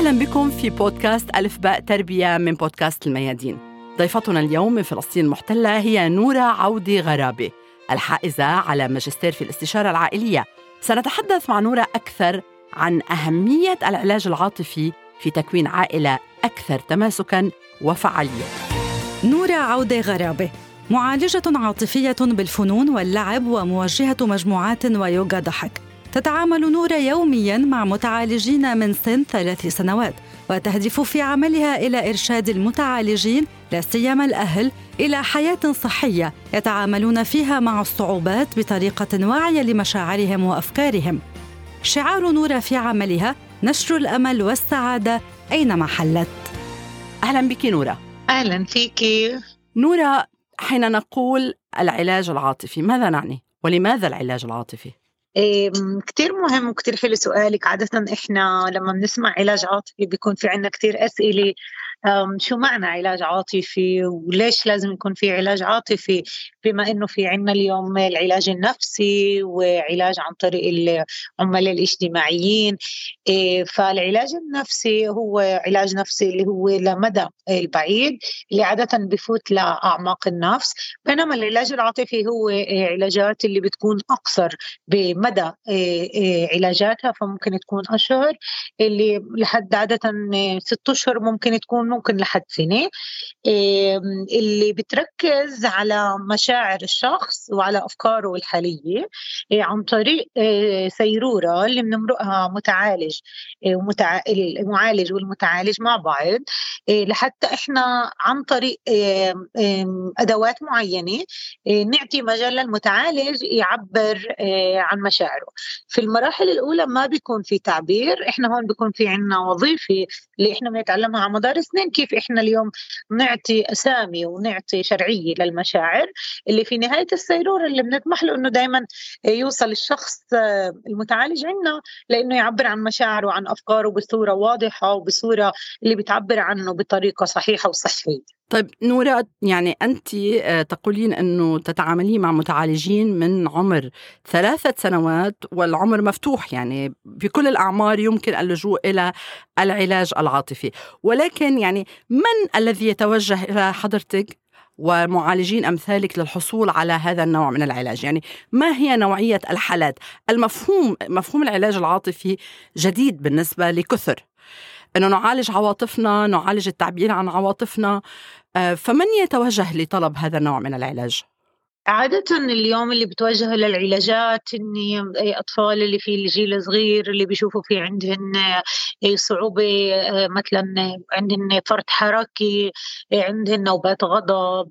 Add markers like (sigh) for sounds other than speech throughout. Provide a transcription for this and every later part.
أهلا بكم في بودكاست ألف باء تربية من بودكاست الميادين. ضيفتنا اليوم من فلسطين المحتلة هي نورة عودي غرابة الحائزة على ماجستير في الاستشارة العائلية. سنتحدث مع نورة أكثر عن أهمية العلاج العاطفي في تكوين عائلة أكثر تماسكاً وفعالية نورة عودة غرابة معالجة عاطفية بالفنون واللعب وموجهة مجموعات ويوغا ضحك. تتعامل نورة يوميا مع متعالجين من سن ثلاث سنوات وتهدف في عملها إلى إرشاد المتعالجين لا سيما الأهل إلى حياة صحية يتعاملون فيها مع الصعوبات بطريقة واعية لمشاعرهم وأفكارهم شعار نورة في عملها نشر الأمل والسعادة أينما حلت أهلا بك نورة أهلا فيكي نورة حين نقول العلاج العاطفي ماذا نعني؟ ولماذا العلاج العاطفي؟ إيه كتير مهم وكتير حلو سؤالك. عادة إحنا لما بنسمع علاج عاطفي بيكون في عنا كتير أسئلة شو معنى علاج عاطفي وليش لازم يكون في علاج عاطفي؟ بما إنه في عنا اليوم العلاج النفسي وعلاج عن طريق العملاء الاجتماعيين إيه، فالعلاج النفسي هو علاج نفسي اللي هو لمدى البعيد اللي عادة بفوت لأعماق النفس بينما العلاج العاطفي هو علاجات اللي بتكون أقصر بمدى إيه، علاجاتها فممكن تكون أشهر اللي لحد عادة ست أشهر ممكن تكون ممكن لحد سنة اللي بتركز على مشاعر الشخص وعلى أفكاره الحالية إيه، عن طريق إيه، سيرورة اللي بنمرقها متعالج إيه، المعالج والمتعالج مع بعض لحتى إحنا عن طريق أدوات معينة نعطي مجال للمتعالج يعبر عن مشاعره. في المراحل الأولى ما بيكون في تعبير إحنا هون بيكون في عنا وظيفة اللي إحنا بنتعلمها على مدار سنين الاثنين كيف إحنا اليوم نعطي أسامي ونعطي شرعية للمشاعر اللي في نهاية السيروره اللي بنطمح له إنه دائما يوصل الشخص المتعالج عنا لإنه يعبر عن مشاعره وعن أفكاره بصورة واضحة وبصورة اللي بتعبر عنه بطريقة صحيحة وصحية. طيب نورا يعني أنت آه، تقولين أنه تتعاملين مع متعالجين من عمر ثلاثة سنوات والعمر مفتوح يعني في كل الأعمار يمكن اللجوء إلى العلاج العاطفي ولكن يعني من الذي يتوجه إلى حضرتك ومعالجين أمثالك للحصول على هذا النوع من العلاج، يعني ما هي نوعية الحالات؟ المفهوم مفهوم العلاج العاطفي جديد بالنسبة لكثر. إنه نعالج عواطفنا، نعالج التعبير عن عواطفنا، فمن يتوجه لطلب هذا النوع من العلاج؟ عادة اليوم اللي بتوجه للعلاجات إني أطفال اللي في الجيل الصغير اللي بيشوفوا في عندهن صعوبة آه، مثلا عندهن فرط حركي عندهن نوبات غضب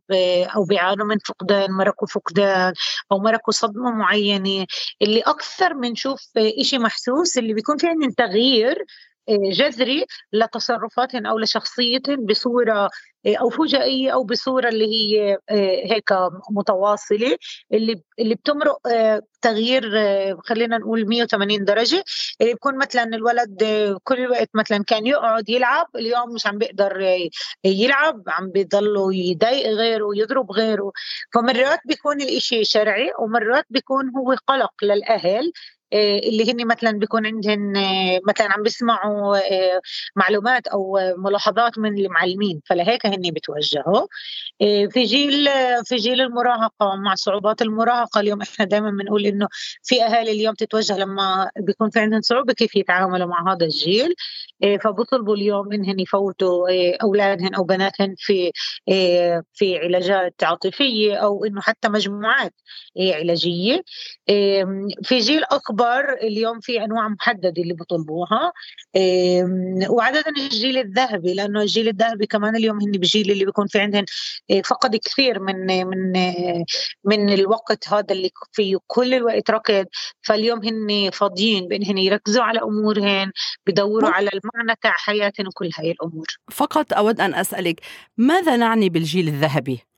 أو بيعانوا من فقدان مرقوا فقدان أو مرقوا صدمة معينة اللي أكثر من شوف إشي محسوس اللي بيكون في عندهم تغيير جذري لتصرفاتهم أو لشخصيتهم بصورة أو فجائية أو بصورة اللي هي آه، هيك متواصلة اللي اللي بتمرق آه، تغيير خلينا نقول 180 درجة اللي بيكون مثلا الولد كل الوقت مثلا كان يقعد يلعب اليوم مش عم بيقدر يلعب عم بيضله يضايق غيره ويضرب غيره. فمرات بيكون الإشي شرعي ومرات بيكون هو قلق للأهل اللي هن مثلا بيكون عندهن آه، مثلا عم بيسمعوا معلومات أو ملاحظات من المعلمين. فلهيك هن بتوجهوا في جيل في جيل المراهقة مع صعوبات المراهقة اليوم إحنا دائما بنقول إنه في أهالي اليوم تتوجه لما بيكون في عندهم صعوبة كيف يتعاملوا مع هذا الجيل. فبطلبوا اليوم انهم يفوتوا اولادهم أو بناتهم في في علاجات عاطفية أو إنه حتى مجموعات علاجية. في جيل أكبر اكبر اليوم في أنواع محددة اللي بطلبوها. وعادة الجيل الذهبي لأنه الجيل الذهبي كمان اليوم هن بجيل اللي بيكون في عندهم إيه، فقد كثير من من من الوقت هذا اللي فيه كل الوقت ركض. فاليوم هن فاضيين بانهم يركزوا على امورهم بدوروا على المعنى تاع حياتهم وكل هاي الأمور. فقط أود أن أسألك ماذا نعني بالجيل الذهبي؟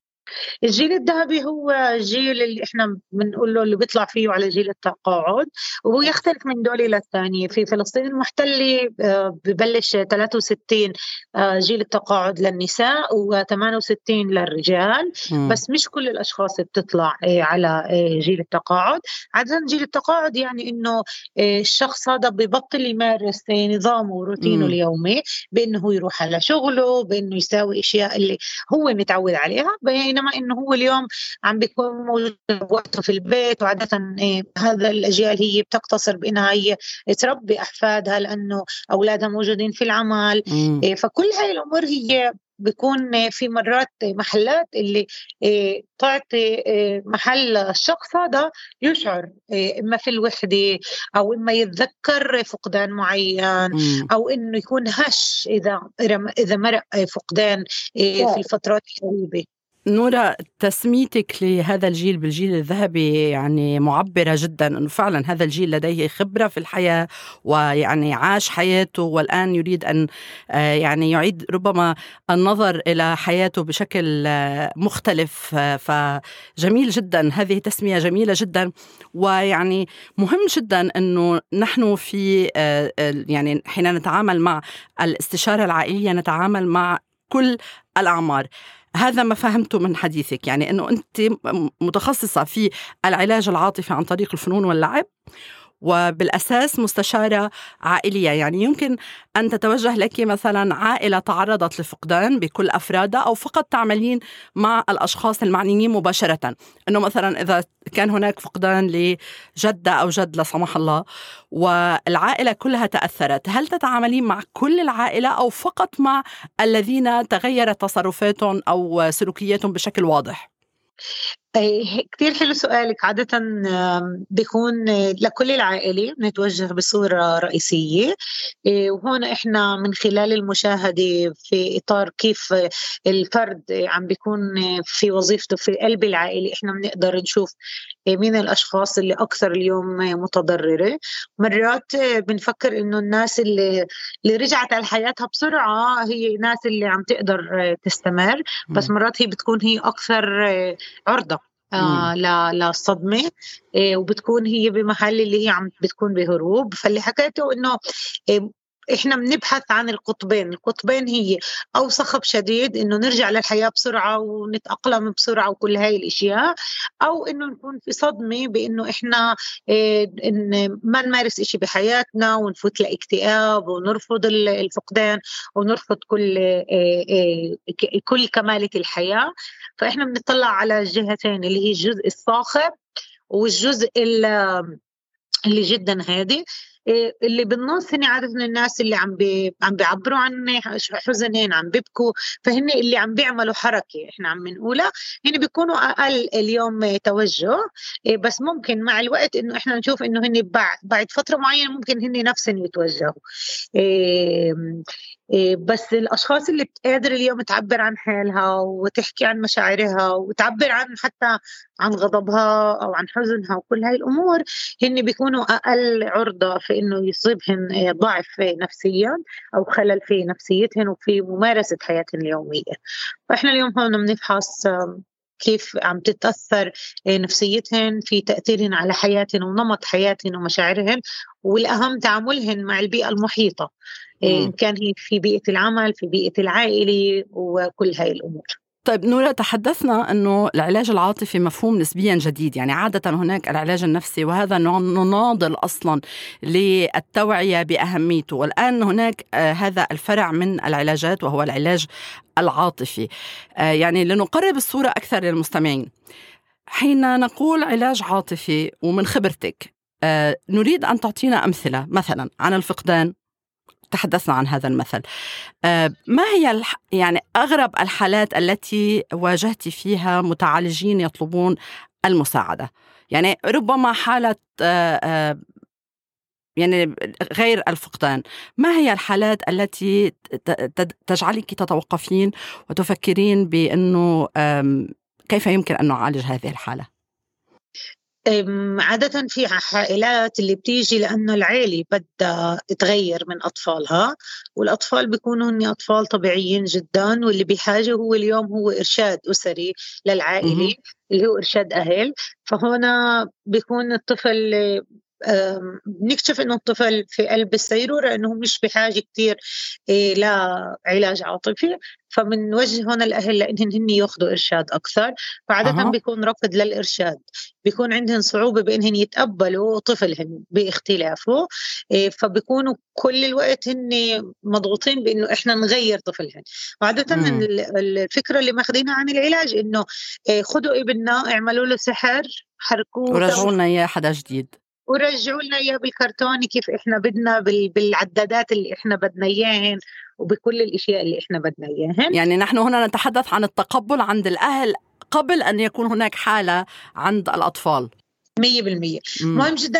الجيل الذهبي هو الجيل اللي إحنا بنقول له اللي بيطلع فيه على جيل التقاعد وهو يختلف من دولة للثانية في فلسطين المحتلة آه، ببلش 63 آه، جيل التقاعد للنساء و68 للرجال. بس مش كل الأشخاص بتطلع آه، على جيل التقاعد. عادة جيل التقاعد يعني إنه الشخص هذا ببطل يمارس نظامه وروتينه اليومي بإنه يروح على شغله بإنه يساوي أشياء اللي هو متعود عليها. بينما إنه هو اليوم عم بيكون موجود وقته في البيت وعادة إيه هذا الأجيال هي بتقتصر بإنها هي تربي أحفادها لأنه أولادها موجودين في العمل. إيه فكل هاي الأمور هي بيكون في مرات محلات اللي إيه تعطي إيه محل الشخص هذا يشعر إيه إما في الوحدة أو إما يتذكر فقدان معين أو إنه يكون هش إذا إذا مرق فقدان في الفترات القريبه نورا تسميتك لهذا الجيل بالجيل الذهبي يعني معبرة جدا أنه فعلا هذا الجيل لديه خبرة في الحياة ويعني عاش حياته والآن يريد أن آه، يعني يعيد ربما النظر إلى حياته بشكل آه، مختلف. آه، فجميل جدا هذه تسمية جميلة جدا. ويعني مهم جدا أنه نحن في يعني حين نتعامل مع الاستشارة العائلية نتعامل مع كل الأعمار. هذا ما فهمته من حديثك يعني إنه أنت متخصصة في العلاج العاطفي عن طريق الفنون واللعب. وبالأساس مستشارة عائلية. يعني يمكن أن تتوجه لك مثلا عائلة تعرضت لفقدان بكل افرادها أو فقط تعملين مع الأشخاص المعنيين مباشرة. إنه مثلا إذا كان هناك فقدان لجدة أو جد لا سمح الله والعائلة كلها تأثرت هل تتعاملين مع كل العائلة أو فقط مع الذين تغيرت تصرفاتهم أو سلوكياتهم بشكل واضح؟ كثير حلو سؤالك. عادة بيكون لكل العائلة نتوجه بصورة رئيسية. إيه، وهون إحنا من خلال المشاهدة في إطار كيف الفرد عم بيكون في وظيفته في قلب العائلة إحنا بنقدر نشوف مين الأشخاص اللي أكثر اليوم متضررة. مرات بنفكر إنه الناس اللي اللي رجعت على حياتها بسرعة هي ناس اللي عم تقدر تستمر بس مرات هي بتكون هي أكثر عرضة. آه للصدمه إيه وبتكون هي بمحل اللي هي عم بتكون بهروب. فاللي حكيته إنه إيه إحنا بنبحث عن القطبين القطبين هي أو صخب شديد إنه نرجع للحياة بسرعة ونتأقلم بسرعة وكل هاي الأشياء أو إنه نكون في صدمة بإنه إحنا إيه إن ما نمارس إشي بحياتنا ونفوت لإكتئاب ونرفض الفقدان ونرفض كل إيه إيه كل كمالة الحياة. فإحنا بنطلع على الجهتين اللي هي الجزء الصاخب والجزء اللي جدا هادي. اللي بالنص هن عادة الناس اللي عم بي عم بيعبروا عن حزنين عم بيبكوا فهن اللي عم بيعملوا حركة إحنا عم بنقولها. هن بيكونوا أقل اليوم توجه إيه، بس ممكن مع الوقت إنه إحنا نشوف إنه هن بعد بعد فترة معينة ممكن هن نفسهم يتوجهوا. إيه، بس الأشخاص اللي بتقدر اليوم تعبر عن حالها وتحكي عن مشاعرها وتعبر عن حتى عن غضبها أو عن حزنها وكل هاي الأمور هن بيكونوا أقل عرضة في إنه يصيبهن ضعف نفسيا أو خلل في نفسيتهن وفي ممارسة حياتهن اليومية. فإحنا اليوم هون بنفحص كيف عم تتأثر نفسيتهن في تأثيرهن على حياتهن ونمط حياتهن ومشاعرهن والأهم تعاملهن مع البيئة المحيطة. ان كان هي في بيئة العمل في بيئة العائلة وكل هاي الأمور. طيب نورا تحدثنا إنه العلاج العاطفي مفهوم نسبيا جديد يعني عادة هناك العلاج النفسي وهذا نناضل أصلا للتوعية بأهميته. والآن هناك آه هذا الفرع من العلاجات وهو العلاج العاطفي. آه يعني لنقرب الصورة أكثر للمستمعين. حين نقول علاج عاطفي ومن خبرتك آه نريد أن تعطينا أمثلة مثلا عن الفقدان تحدثنا عن هذا المثل. آه، ما هي يعني أغرب الحالات التي واجهت فيها متعالجين يطلبون المساعدة؟ يعني ربما حالة آه، آه، يعني غير الفقدان. ما هي الحالات التي تجعلك تتوقفين وتفكرين بأنه كيف يمكن أن نعالج هذه الحالة؟ عادة في عائلات اللي بتيجي لأنه العيلة بدها تغير من أطفالها والأطفال بيكونوا هن أطفال طبيعيين جدا واللي بحاجة هو اليوم هو إرشاد أسري للعائلة اللي هو إرشاد أهل. فهنا بيكون الطفل بنكتشف إنه الطفل في قلب السيرورة إنه مش بحاجة كثير إيه، لعلاج عاطفي. فبنوجه هون الأهل لانهم هن ياخذوا إرشاد أكثر. فعاده أه. بيكون رفض للإرشاد. بيكون عندهم صعوبة بانهم يتقبلوا طفلهم باختلافه إيه، فبيكونوا كل الوقت هن مضغوطين بإنه إحنا نغير طفلهم وعاده مم. الفكرة اللي ماخذينها عن العلاج إنه إيه، خذوا ابننا اعملوا له سحر حركوه ورجعوا لنا إياه حدا جديد. ورجعوا لنا اياه بالكرتوني كيف إحنا بدنا بالعدادات اللي إحنا بدنا إياهن وبكل الأشياء اللي إحنا بدنا إياهن. يعني نحن هنا نتحدث عن التقبل عند الأهل قبل أن يكون هناك حالة عند الأطفال. مية بالمية. مهم جدا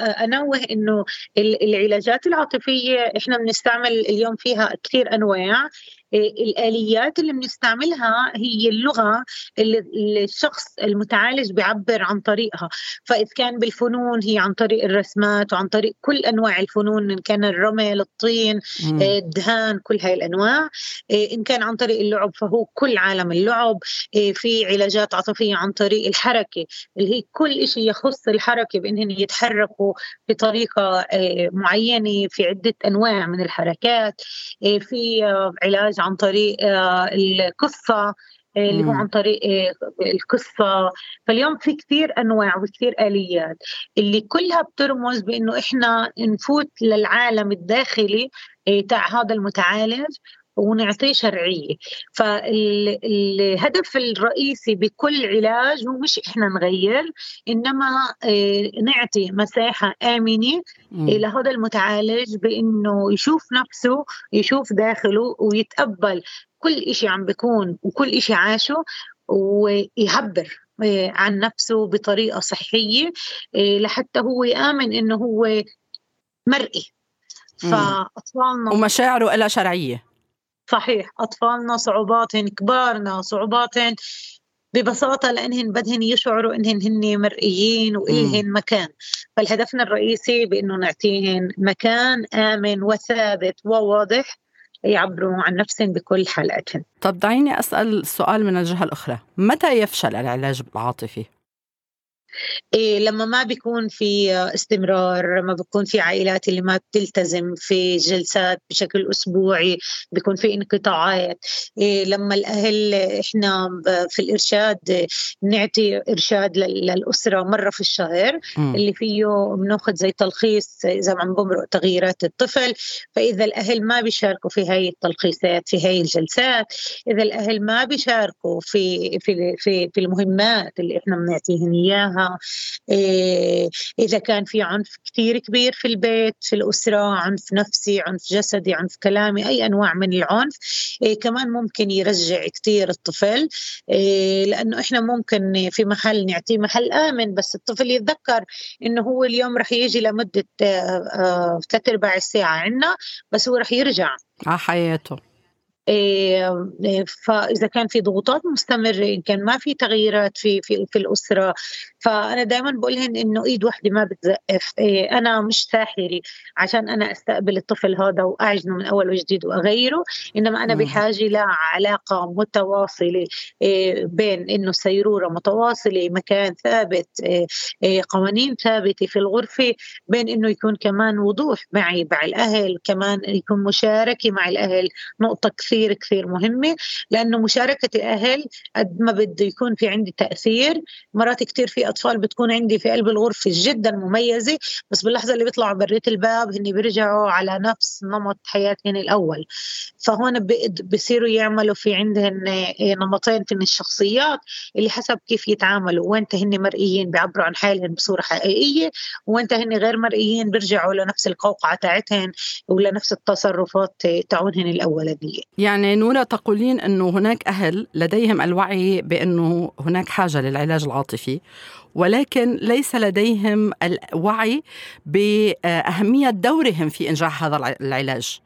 أنوه أنه العلاجات العاطفية إحنا بنستعمل اليوم فيها كثير أنواع. الآليات اللي بنستعملها هي اللغة اللي الشخص المتعالج بيعبر عن طريقها. فإذا كان بالفنون هي عن طريق الرسمات وعن طريق كل أنواع الفنون إن كان الرمل الطين آه، الدهان كل هاي الأنواع. آه، إن كان عن طريق اللعب فهو كل عالم اللعب. آه، في علاجات عاطفية عن طريق الحركة اللي هي كل شيء يخص الحركة بأنهم يتحركوا بطريقة معينة في عدة أنواع من الحركات. في علاج عن طريق آه، القصة آه، اللي هو عن طريق آه، القصة. فاليوم في كثير أنواع وكثير آليات. اللي كلها بترمز بأنه إحنا نفوت للعالم الداخلي تاع هذا المتعالج. ونعطيه شرعية. فالهدف الرئيسي بكل علاج هو مش إحنا نغير إنما آه، نعطي مساحة آمنة لهذا المتعالج بإنه يشوف نفسه يشوف داخله ويتقبل كل إشي عم بيكون وكل إشي عاشه ويعبر آه، عن نفسه بطريقة صحية آه، لحتى هو يآمن إنه هو مرئي. فأطفالنا ومشاعره لها شرعية. صحيح. أطفالنا صعوباتهم كبارنا صعوباتهم ببساطة لأنهن بدهن يشعروا أنهن هن مرئيين وإلهن مكان. فالهدفنا الرئيسي بأنه نعطيهن مكان آمن وثابت وواضح يعبروا عن نفسهم بكل حلقتهم طب دعيني أسأل سؤال من الجهة الأخرى. متى يفشل العلاج العاطفي؟ إيه لما ما بيكون في استمرار لما بيكون في عائلات اللي ما بتلتزم في جلسات بشكل أسبوعي بيكون في انقطاعات إيه لما الأهل إحنا في الإرشاد نعطي إرشاد للأسرة مرة في الشهر م. اللي فيه بناخذ زي تلخيص إذا عم بمرق تغييرات الطفل فإذا الأهل ما بيشاركوا في هاي التلخيصات في هاي الجلسات إذا الأهل ما بيشاركوا في في في, في المهمات اللي إحنا بنعطيهم إياها إيه، إذا كان في عنف كثير كبير في البيت في الأسرة عنف نفسي عنف جسدي عنف كلامي أي أنواع من العنف إيه، كمان ممكن يرجع كثير الطفل إيه، لأنه إحنا ممكن في محل نعطيه محل آمن بس الطفل يتذكر إنه هو اليوم رح يجي لمدة آه، آه، ثلاث أرباع الساعة عنا بس هو رح يرجع. على حياته. فاذا كان في ضغوطات مستمرة إن كان ما في تغييرات في في في الأسرة. فأنا دائما بقول لهم إنه إيد واحدة ما بتزقف. إيه، أنا مش ساحري عشان أنا أستقبل الطفل هذا واعجنه من أول وجديد وأغيره إنما أنا بحاجة لعلاقة متواصلة بين إنه سيروره متواصلة مكان ثابت قوانين ثابتة في الغرفة بين إنه يكون كمان وضوح معي مع الأهل كمان يكون مشاركة مع الأهل نقطة كثير كثير مهمة لأنه مشاركة الأهل قد ما بده يكون في عندي تأثير. مرات كثير في أطفال بتكون عندي في قلب الغرفة جدا مميزة بس باللحظة اللي بيطلعوا بريت الباب هني بيرجعوا على نفس نمط حياتهم الأول. فهون بصيروا يعملوا في عندهم نمطين في الشخصيات اللي حسب كيف يتعاملوا. وانت هن مرئيين بيعبروا عن حالهم بصورة حقيقية وانت هن غير مرئيين بيرجعوا لنفس القوقعة تاعتهم ولنفس التصرفات تاعونهن الأولانية. يعني نورا تقولين أنه هناك أهل لديهم الوعي بأنه هناك حاجة للعلاج العاطفي ولكن ليس لديهم الوعي بأهمية دورهم في إنجاح هذا العلاج.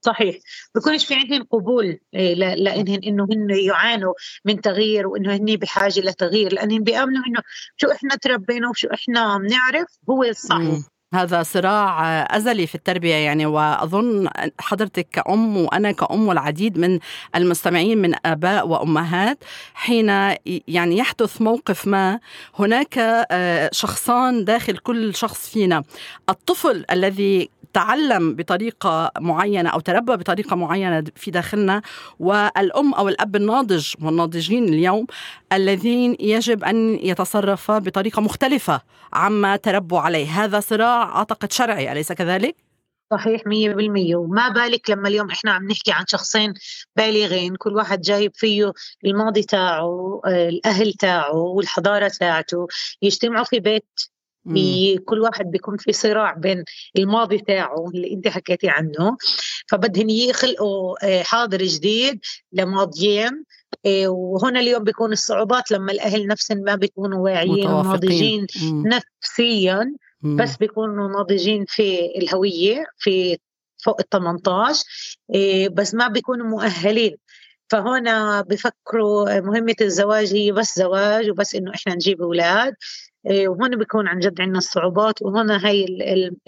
صحيح. بكونش في عندهم قبول إيه، لانهن إنه هن يعانوا من تغيير وإنه هن بحاجة لتغيير لانهم بيامنوا إنه شو إحنا تربينا وشو إحنا بنعرف هو الصحيح هذا صراع أزلي في التربية يعني وأظن حضرتك كأم وأنا كأم والعديد من المستمعين من آباء وأمهات حين يعني يحدث موقف ما هناك آه، شخصان داخل كل شخص فينا. الطفل الذي تعلم بطريقة معينة أو تربى بطريقة معينة في داخلنا والأم أو الأب الناضج والناضجين اليوم الذين يجب أن يتصرفا بطريقة مختلفة عما تربوا عليه. هذا صراع أعتقد شرعي أليس كذلك؟ صحيح مية بالمية. وما بالك لما اليوم إحنا عم نحكي عن شخصين بالغين كل واحد جايب فيه الماضي تاعه الأهل تاعه والحضارة تاعته. يجتمعوا في بيت كل واحد بيكون في صراع بين الماضي تاعه اللي أنت حكيتي عنه. فبدهن يخلقوا آه، حاضر جديد لماضيين وهنا اليوم بيكون الصعوبات لما الأهل نفسهم ما بيكونوا واعيين وناضجين نفسيا بس بيكونوا ناضجين في الهوية في فوق ال 18 آه، بس ما بيكونوا مؤهلين. فهنا بفكروا مهمة الزواج هي بس زواج وبس إنه إحنا نجيب أولاد إيه، وهون بيكون عن جد عندنا الصعوبات وهنا هي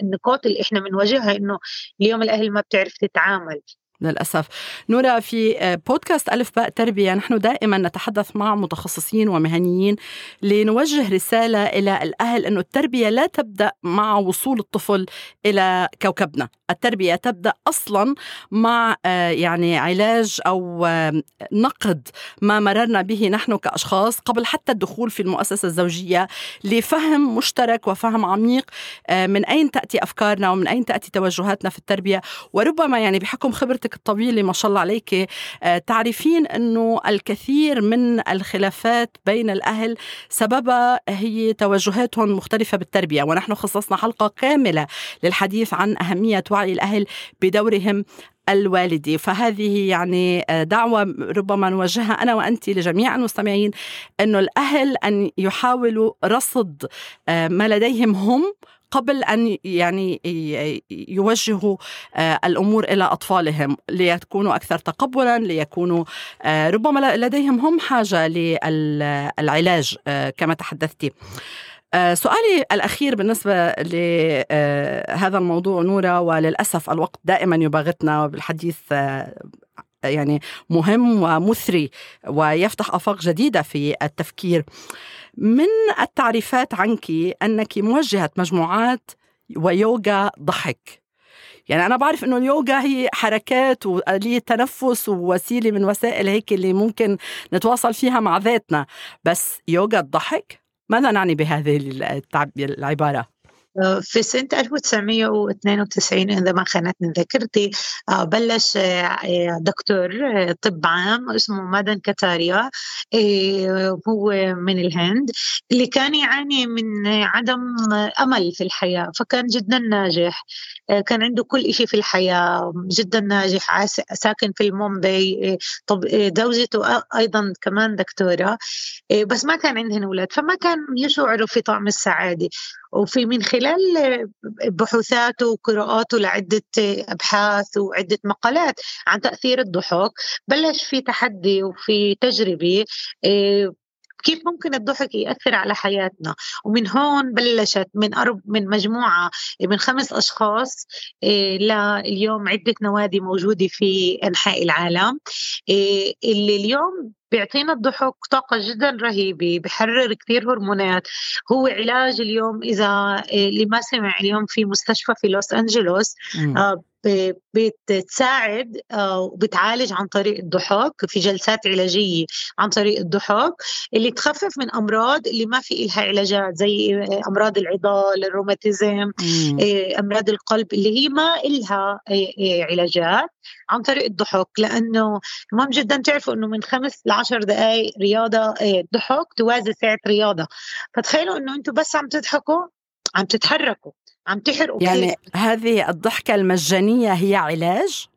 النقاط اللي إحنا بنواجهها إنه اليوم الأهل ما بتعرف تتعامل. للأسف. نورا في آه، بودكاست ألف باء تربية نحن دائما نتحدث مع متخصصين ومهنيين لنوجه رسالة إلى الأهل أنه التربية لا تبدأ مع وصول الطفل إلى كوكبنا. التربية تبدأ أصلا مع آه، يعني علاج أو آه، نقد ما مررنا به نحن كأشخاص قبل حتى الدخول في المؤسسة الزوجية لفهم مشترك وفهم عميق من أين تأتي أفكارنا ومن أين تأتي توجهاتنا في التربية. وربما يعني بحكم خبرة حياتك الطويلة ما شاء الله عليك آه، تعرفين أنه الكثير من الخلافات بين الأهل سببها هي توجهاتهم مختلفة بالتربية. ونحن خصصنا حلقة كاملة للحديث عن أهمية وعي الأهل بدورهم الوالدي. فهذه يعني آه، دعوة ربما نوجهها أنا وأنت لجميع المستمعين أنه الأهل أن يحاولوا رصد آه، ما لديهم هم قبل أن يعني يوجهوا آه، الأمور إلى أطفالهم ليكونوا أكثر تقبلا ليكونوا ربما لديهم هم حاجة للعلاج كما تحدثتي. سؤالي الأخير بالنسبة لهذا الموضوع نورا وللأسف الوقت دائما يباغتنا بالحديث يعني مهم ومثري ويفتح آفاق جديدة في التفكير. من التعريفات عنك أنك موجهة مجموعات ويوغا ضحك؟ يعني أنا بعرف إنه اليوغا هي حركات وآلية تنفس ووسيلة من وسائل هيك اللي ممكن نتواصل فيها معذاتنا بس يوغا الضحك ماذا نعني بهذه العبارة؟ في سنة 1992 إذا ما خانتني ذاكرتي آه، بلش آه، دكتور آه، طب عام اسمه مادن كتاريا هو من الهند اللي كان يعاني من عدم أمل في الحياة فكان جدا ناجح كان عنده كل شيء في الحياة جدا ناجح ساكن في المومباي طب زوجته أيضا كمان دكتورة بس ما كان عندهن أولاد فما كان يشعروا في طعم السعادة. وفي من خلال بحوثاته وقراءاته لعدة أبحاث وعدة مقالات عن تأثير الضحك بلش في تحدي وفي تجربة آه، كيف ممكن الضحك يأثر على حياتنا. ومن هون بلشت من أرب من مجموعة من خمس أشخاص آه، لليوم عدة نوادي موجودة في أنحاء العالم آه، اللي اليوم بيعطينا الضحك طاقة جدا رهيبة بحرر كثير هرمونات. هو علاج اليوم إذا آه، اللي ما سمع اليوم في مستشفى في لوس أنجلوس بتساعد آه، وبتعالج عن طريق الضحك في جلسات علاجية عن طريق الضحك. اللي تخفف من أمراض اللي ما في إلها علاجات زي آه، أمراض العضال الروماتيزم آه، أمراض القلب اللي هي ما إلها علاجات. عن طريق الضحك لأنه مهم جدا تعرفوا أنه من خمس لعشر دقائق رياضة ضحك توازي ساعة رياضة فتخيلوا أنه أنتم بس عم تضحكوا عم تتحركوا عم تحرقوا يعني. هذه الضحكة المجانية هي علاج؟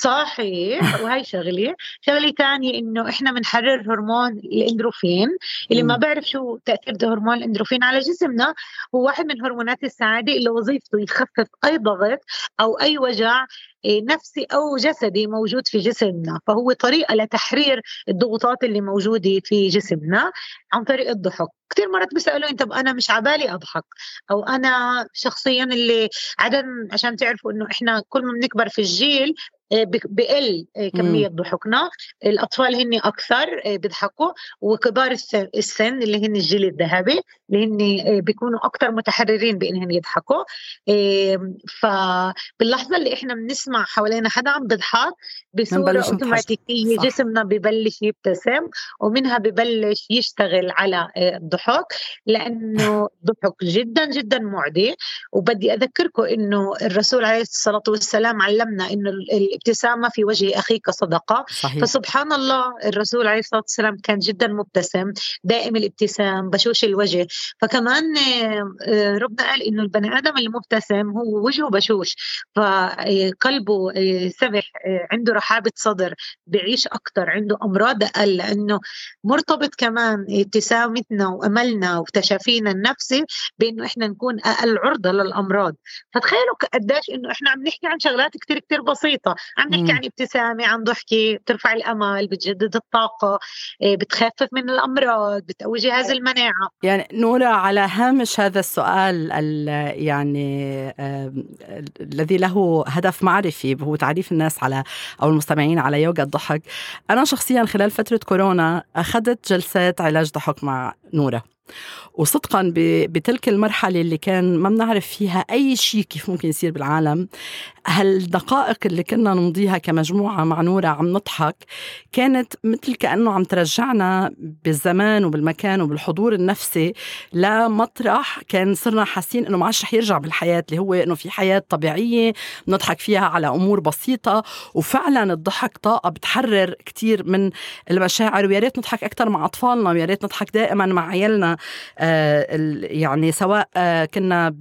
صحيح وهي شغلة. شغلة ثانية إنه إحنا بنحرر هرمون الإندروفين. اللي ما بعرف شو تأثير هرمون الإندروفين على جسمنا. هو واحد من هرمونات السعادة اللي وظيفته يخفف أي ضغط أو أي وجع إيه، نفسي أو جسدي موجود في جسمنا. فهو طريقة لتحرير الضغوطات اللي موجودة في جسمنا عن طريق الضحك. كثير مرات بيسألوني طب أنا مش عبالي أضحك؟ أو أنا شخصيا اللي عدم عشان تعرفوا إنه إحنا كل ما بنكبر في الجيل بقل آه، كمية ضحكنا. الأطفال هن أكثر آه، بيضحكوا. وكبار السن اللي هن الجيل الذهبي اللي هن بيكونوا أكثر متحررين بإنهم يضحكوا. فباللحظة اللي إحنا بنسمع حوالينا حدا عم بيضحك بصورة أوتوماتيكية جسمنا ببلش يبتسم ومنها ببلش يشتغل على الضحك. لأنه (laughs) الضحك جدا جدا معدي. وبدي أذكركم إنه الرسول عليه الصلاة والسلام علمنا إنه الابتسامة في وجه أخيك صدقة صحيح. فسبحان الله الرسول عليه الصلاة والسلام كان جدا مبتسم دائم الابتسام بشوش الوجه. فكمان آه، ربنا قال إنه البني آدم المبتسم هو وجهه بشوش. فقلبه آه، سبح آه، عنده رحابة صدر بيعيش أكثر عنده أمراض أقل لأنه مرتبط كمان ابتسامتنا وأملنا وتشافينا النفسي بأنه إحنا نكون أقل عرضة للأمراض. فتخيلوا قديش إنه إحنا عم نحكي عن شغلات كتير كتير بسيطة. عم نحكي عن ابتسامة عن ضحكة بترفع الأمل بتجدد الطاقة آه، بتخفف من الأمراض بتقوي جهاز المناعة. يعني نورا على هامش هذا السؤال يعني الذي له هدف معرفي هو تعريف الناس على أو المستمعين على يوجا الضحك. أنا شخصيا خلال فترة كورونا أخذت جلسات علاج ضحك مع نوره وصدقا بتلك المرحلة اللي كان ما بنعرف فيها أي شيء كيف ممكن يصير بالعالم هالدقائق اللي كنا نمضيها كمجموعة مع نورة عم نضحك كانت مثل كأنه عم ترجعنا بالزمان وبالمكان وبالحضور النفسي لمطرح كان صرنا حاسين إنه ما عادش رح يرجع بالحياة اللي هو إنه في حياة طبيعية نضحك فيها على أمور بسيطة. وفعلا الضحك طاقة بتحرر كتير من المشاعر ويا ريت نضحك أكثر مع أطفالنا ويا ريت نضحك دائما مع عيالنا. يعني سواء آه كنا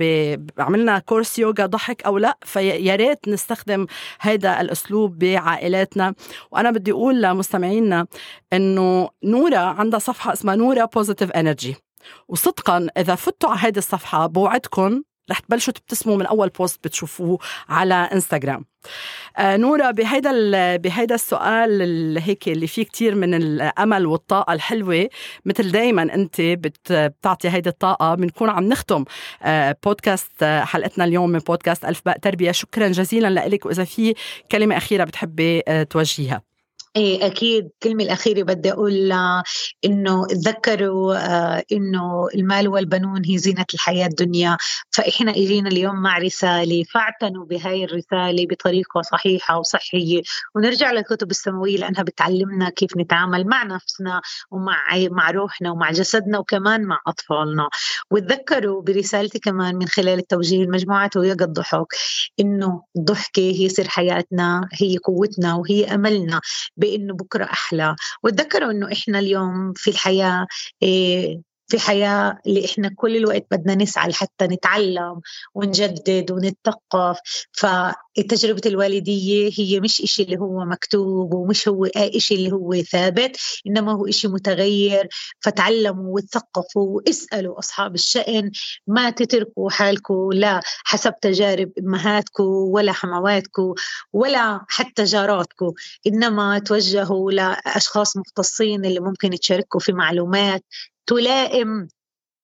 عملنا كورس يوغا ضحك أو لا فيا ريت نستخدم هيدا الأسلوب بعائلاتنا. وأنا بدي أقول لمستمعينا إنه نورا عندها صفحة اسمها نورا positive energy وصدقا إذا فتوا على هيدي الصفحة بوعدكم رح تبلشوا تبتسموا من أول post بتشوفوه على انستغرام آه نورا بهيدا بهيدا السؤال اللي هيك اللي فيه كتير من الأمل والطاقة الحلوة مثل دائما أنت بتعطي هيدي الطاقة بنكون عم نختم آه بودكاست آه حلقتنا اليوم من بودكاست ألف باء تربية. شكرا جزيلا لك وإذا في كلمة أخيرة بتحبي آه توجهيها. إيه أكيد الكلمة الأخيرة بدي أقول إنه تذكروا آه، إنه المال والبنون هي زينة الحياة الدنيا. فإحنا إجينا اليوم مع رسالة فاعتنوا بهاي الرسالة بطريقة صحيحة وصحية. ونرجع للكتب السماوية لأنها بتعلمنا كيف نتعامل مع نفسنا ومع مع روحنا ومع جسدنا وكمان مع أطفالنا. وتذكروا برسالتي كمان من خلال التوجيه لمجموعة ويقى الضحك إنه الضحكة هي سر حياتنا هي قوتنا وهي أملنا. بأنه بكرة أحلى. وتذكروا إنه إحنا اليوم في الحياة إيه في حياة اللي إحنا كل الوقت بدنا نسعى لحتى نتعلم ونجدد ونتثقف. فتجربة الوالدية هي مش إشي اللي هو مكتوب ومش هو إشي اللي هو ثابت إنما هو إشي متغير. فتعلموا وتثقفوا واسألوا أصحاب الشأن. ما تتركوا حالكم لا حسب تجارب أمهاتكم ولا حمواتكم ولا حتى جاراتكم إنما توجهوا لأشخاص مختصين اللي ممكن تشاركوا في معلومات تلائم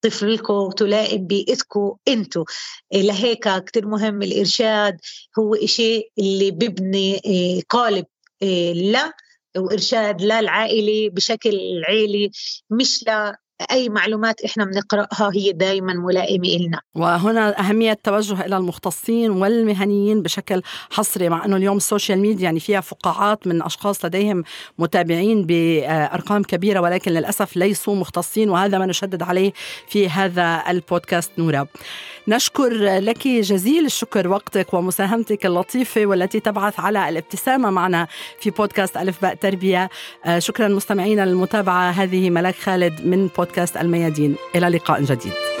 طفلكم تلائم بيئتكم أنتم لهيك كتير مهم الإرشاد هو إشي اللي ببني آه، قالب آه، لا وإرشاد للعائلة بشكل عيلي مش أي معلومات إحنا بنقرأها هي دائما ملائمة لنا وهنا أهمية التوجه إلى المختصين والمهنيين بشكل حصري مع إنه اليوم ال social media يعني فيها فقاعات من أشخاص لديهم متابعين بأرقام كبيرة ولكن للأسف ليسوا مختصين وهذا ما نشدد عليه في هذا البودكاست نورا. نشكر لك جزيل الشكر وقتك ومساهمتك اللطيفة والتي تبعث على الابتسامة معنا في بودكاست ألف باء تربية. شكرا مستمعينا للمتابعه هذه ملاك خالد من بودكاست بودكاست الميادين. إلى لقاء جديد.